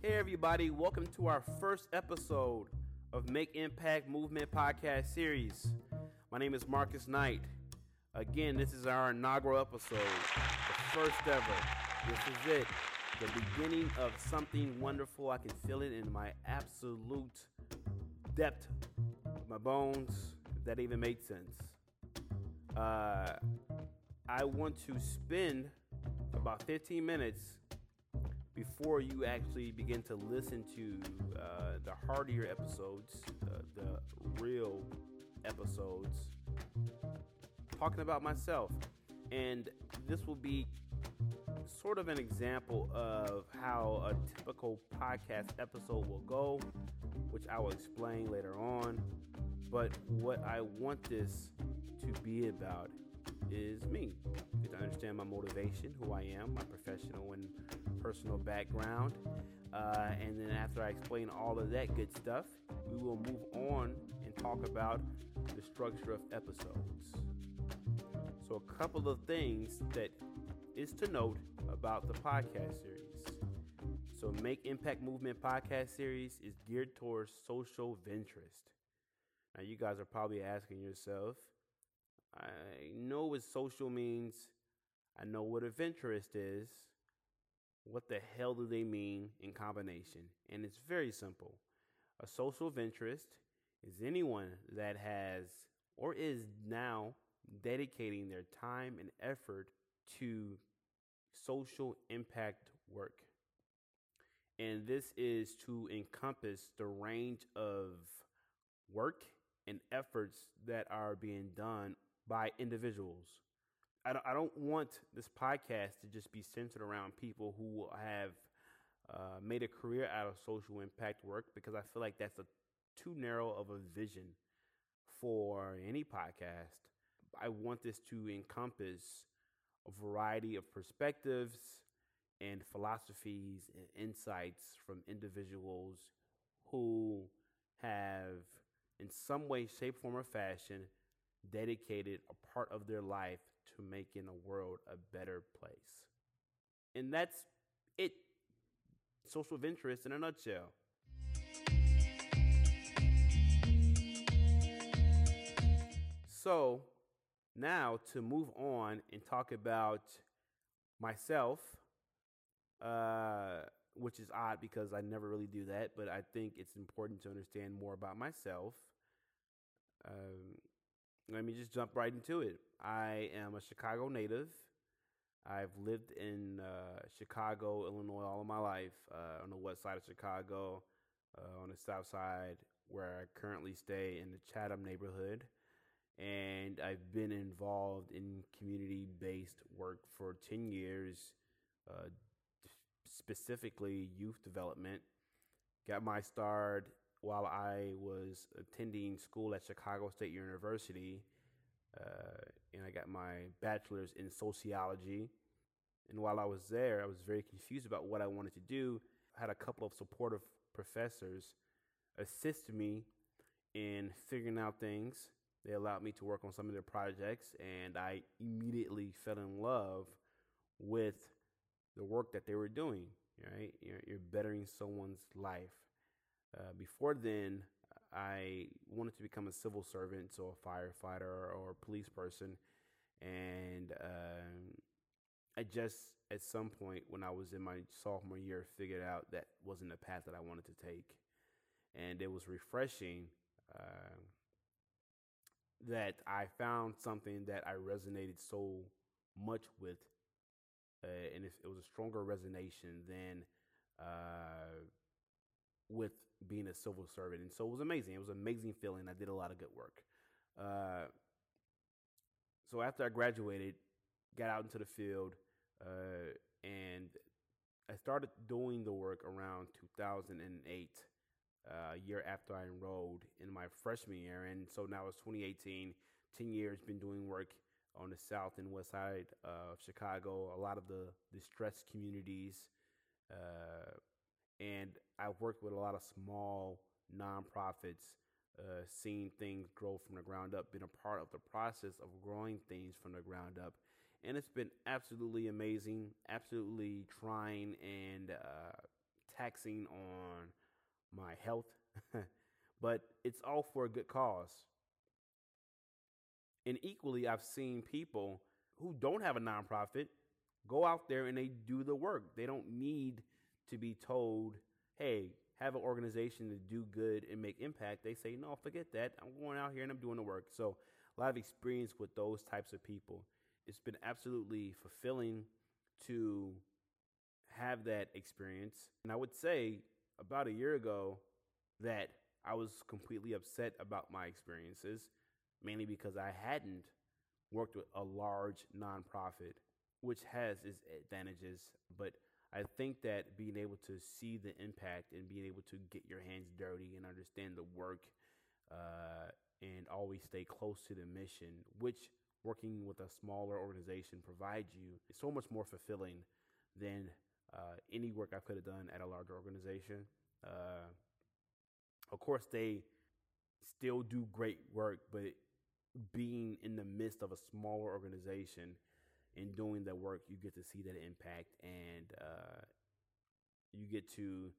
Hey, everybody, welcome to our first episode of Make Impact Movement podcast series. My name is Marcus Knight. Again, this is our inaugural episode, the first ever. This is it, the beginning of something wonderful. I can feel it in my absolute depth, my bones, if that even made sense. Uh, I want to spend about 15 minutes before you actually begin to listen to uh, the hardier episodes, uh, the real episodes, talking about myself. And this will be sort of an example of how a typical podcast episode will go, which I will explain later on. But what I want this to be about is me. You to understand my motivation, who I am, my professional and personal background. Uh, and then after I explain all of that good stuff, we will move on and talk about the structure of episodes. So, a couple of things that is to note about the podcast series. So, Make Impact Movement podcast series is geared towards social venturist. Now, you guys are probably asking yourself, I know what social means. I know what a venturist is. What the hell do they mean in combination? And it's very simple. A social venturist is anyone that has or is now dedicating their time and effort to social impact work. And this is to encompass the range of work and efforts that are being done by individuals. I don't, I don't want this podcast to just be centered around people who have uh, made a career out of social impact work because I feel like that's a too narrow of a vision for any podcast. I want this to encompass a variety of perspectives and philosophies and insights from individuals who have, in some way, shape, form, or fashion, dedicated a part of their life to making the world a better place. And that's it. Social venturist in a nutshell. So, now to move on and talk about myself, uh, which is odd because I never really do that, but I think it's important to understand more about myself. Um, let me just jump right into it. I am a Chicago native. I've lived in uh, Chicago, Illinois, all of my life. Uh, on the west side of Chicago, uh, on the south side, where I currently stay in the Chatham neighborhood. And I've been involved in community based work for 10 years, uh, specifically youth development. Got my start while I was attending school at Chicago State University, uh, and I got my bachelor's in sociology. And while I was there, I was very confused about what I wanted to do. I had a couple of supportive professors assist me in figuring out things. They allowed me to work on some of their projects, and I immediately fell in love with the work that they were doing. Right, you're, you're bettering someone's life uh, before then, I wanted to become a civil servant, so a firefighter or a police person. And uh, I just, at some point when I was in my sophomore year, figured out that wasn't the path that I wanted to take. And it was refreshing uh, that I found something that I resonated so much with. Uh, and it, it, was a stronger resonation than uh, with being a civil servant. And so it was amazing. It was an amazing feeling. I did a lot of good work. Uh, so after I graduated, got out into the field, uh, and I started doing the work around 2008, uh, a year after I enrolled in my freshman year. And so now it's 2018, 10 years, been doing work on the south and west side of Chicago, a lot of the distressed communities, uh, and I've worked with a lot of small nonprofits, uh, seeing things grow from the ground up, been a part of the process of growing things from the ground up. And it's been absolutely amazing, absolutely trying and uh, taxing on my health, but it's all for a good cause. And equally, I've seen people who don't have a nonprofit go out there and they do the work. They don't need to be told, hey, have an organization to do good and make impact. They say, no, forget that. I'm going out here and I'm doing the work. So, a lot of experience with those types of people. It's been absolutely fulfilling to have that experience. And I would say about a year ago that I was completely upset about my experiences, mainly because I hadn't worked with a large nonprofit, which has its advantages. But I think that being able to see the impact and being able to get your hands dirty and understand the work uh, and always stay close to the mission, which working with a smaller organization provides you, is so much more fulfilling than uh, any work I could have done at a larger organization. Uh, of course, they still do great work, but being in the midst of a smaller organization and doing the work, you get to see that impact and uh, you get to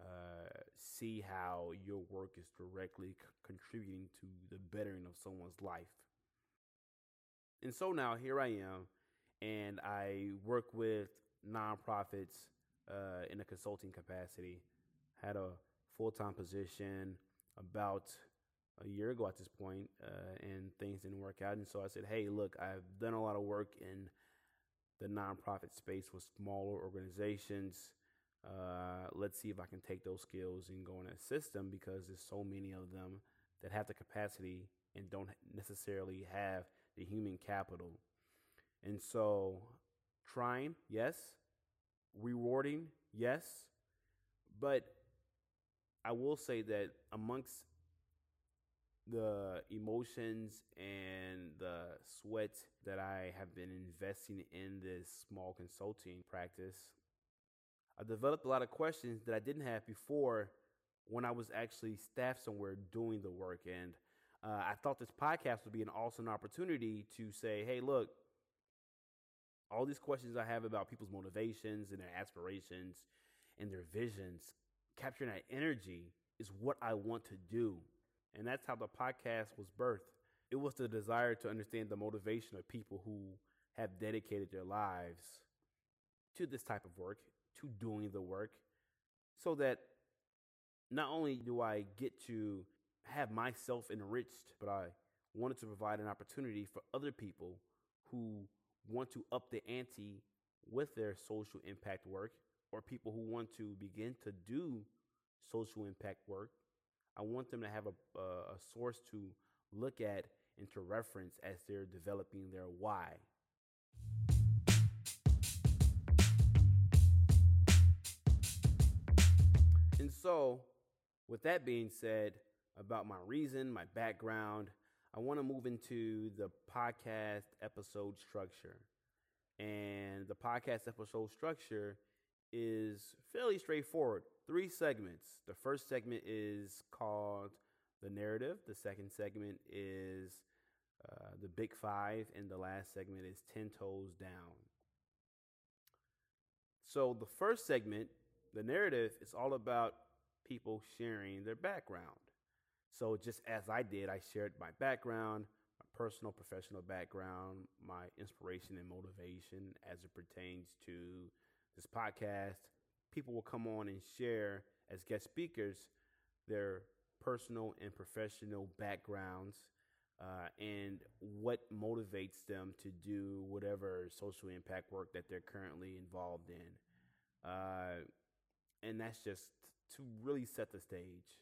uh, see how your work is directly c- contributing to the bettering of someone's life. And so now here I am, and I work with nonprofits uh, in a consulting capacity. Had a full time position about a year ago at this point, uh, and things didn't work out. And so I said, "Hey, look, I've done a lot of work in the nonprofit space with smaller organizations. Uh, let's see if I can take those skills and go and assist them because there's so many of them that have the capacity and don't necessarily have the human capital. And so, trying, yes, rewarding, yes, but I will say that amongst the emotions and the sweat that I have been investing in this small consulting practice, I developed a lot of questions that I didn't have before when I was actually staffed somewhere doing the work. And uh, I thought this podcast would be an awesome opportunity to say, hey, look, all these questions I have about people's motivations and their aspirations and their visions, capturing that energy is what I want to do. And that's how the podcast was birthed. It was the desire to understand the motivation of people who have dedicated their lives to this type of work, to doing the work, so that not only do I get to have myself enriched, but I wanted to provide an opportunity for other people who want to up the ante with their social impact work or people who want to begin to do social impact work. I want them to have a, a, source to look at and to reference as they're developing their why. And so, with that being said, about my reason, my background, I want to move into the podcast episode structure. And the podcast episode structure is fairly straightforward. Three segments. The first segment is called The Narrative, the second segment is uh, The Big Five, and the last segment is 10 Toes Down. So, the first segment, The Narrative, is all about people sharing their background. So, just as I did, I shared my background, my personal, professional background, my inspiration and motivation as it pertains to this podcast. People will come on and share as guest speakers their personal and professional backgrounds uh, and what motivates them to do whatever social impact work that they're currently involved in. Uh, and that's just to really set the stage.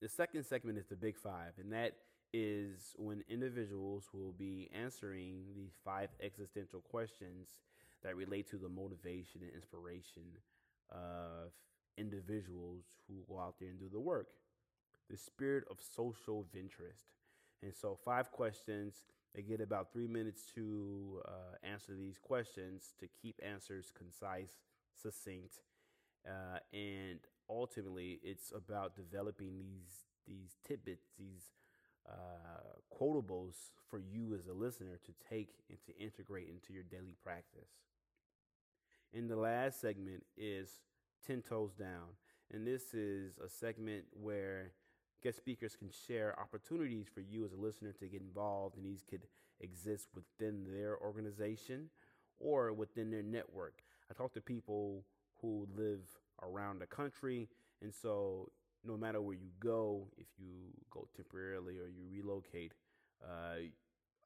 The second segment is the Big Five, and that is when individuals will be answering these five existential questions that relate to the motivation and inspiration of individuals who go out there and do the work. The spirit of social venturist. And so, five questions. They get about three minutes to uh, answer these questions to keep answers concise, succinct, uh, and ultimately it's about developing these these tidbits, these uh, quotables for you as a listener to take and to integrate into your daily practice. And the last segment is 10 Toes Down. And this is a segment where guest speakers can share opportunities for you as a listener to get involved, and these could exist within their organization or within their network. I talk to people who live around the country, and so no matter where you go, if you go temporarily or you relocate, uh,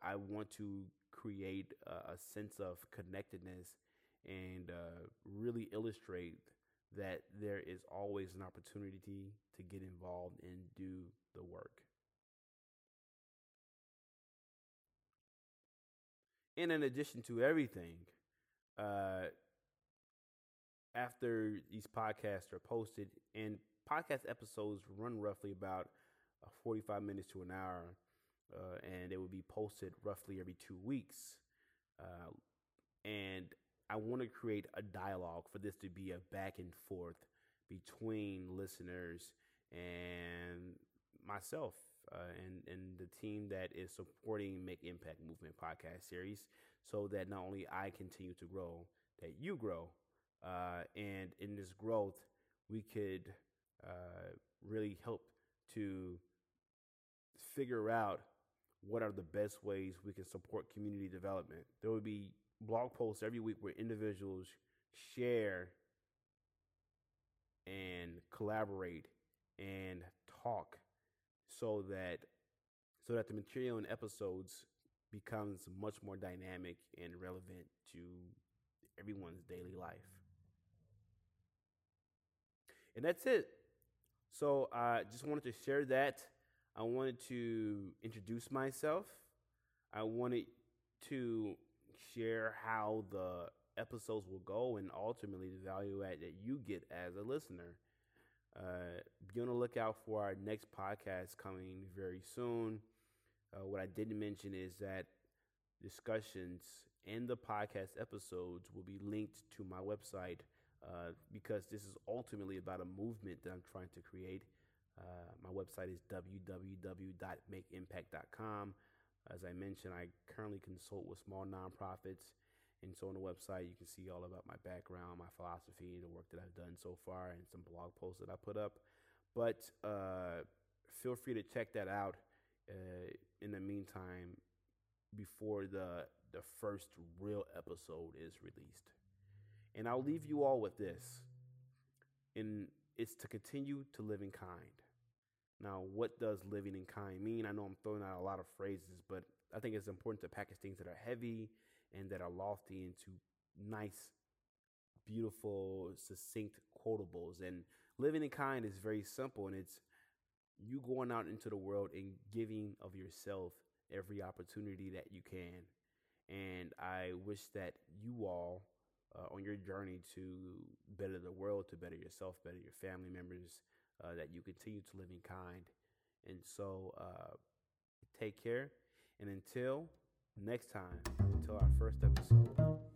I want to create a, a sense of connectedness and uh, really illustrate that there is always an opportunity to get involved and do the work. And in addition to everything, uh, after these podcasts are posted, and podcast episodes run roughly about uh, 45 minutes to an hour, uh, and they will be posted roughly every two weeks. Uh, and I want to create a dialogue for this to be a back and forth between listeners and myself uh, and, and the team that is supporting Make Impact Movement podcast series so that not only I continue to grow, that you grow. Uh, and in this growth, we could uh, really help to figure out what are the best ways we can support community development. There would be blog posts every week where individuals share and collaborate and talk so that so that the material in episodes becomes much more dynamic and relevant to everyone's daily life. And that's it. So I just wanted to share that. I wanted to introduce myself. I wanted to share how the episodes will go and ultimately the value add that you get as a listener. Uh, be on the lookout for our next podcast coming very soon. Uh, what I didn't mention is that discussions and the podcast episodes will be linked to my website uh, because this is ultimately about a movement that I'm trying to create. Uh, my website is www.makeimpact.com. As I mentioned, I currently consult with small nonprofits. And so on the website, you can see all about my background, my philosophy, the work that I've done so far, and some blog posts that I put up. But uh, feel free to check that out uh, in the meantime before the, the first real episode is released. And I'll leave you all with this. And it's to continue to live in kind. Now, what does living in kind mean? I know I'm throwing out a lot of phrases, but I think it's important to package things that are heavy and that are lofty into nice, beautiful, succinct quotables. And living in kind is very simple, and it's you going out into the world and giving of yourself every opportunity that you can. And I wish that you all, uh, on your journey to better the world, to better yourself, better your family members, uh, that you continue to live in kind. And so uh, take care. And until next time, until our first episode.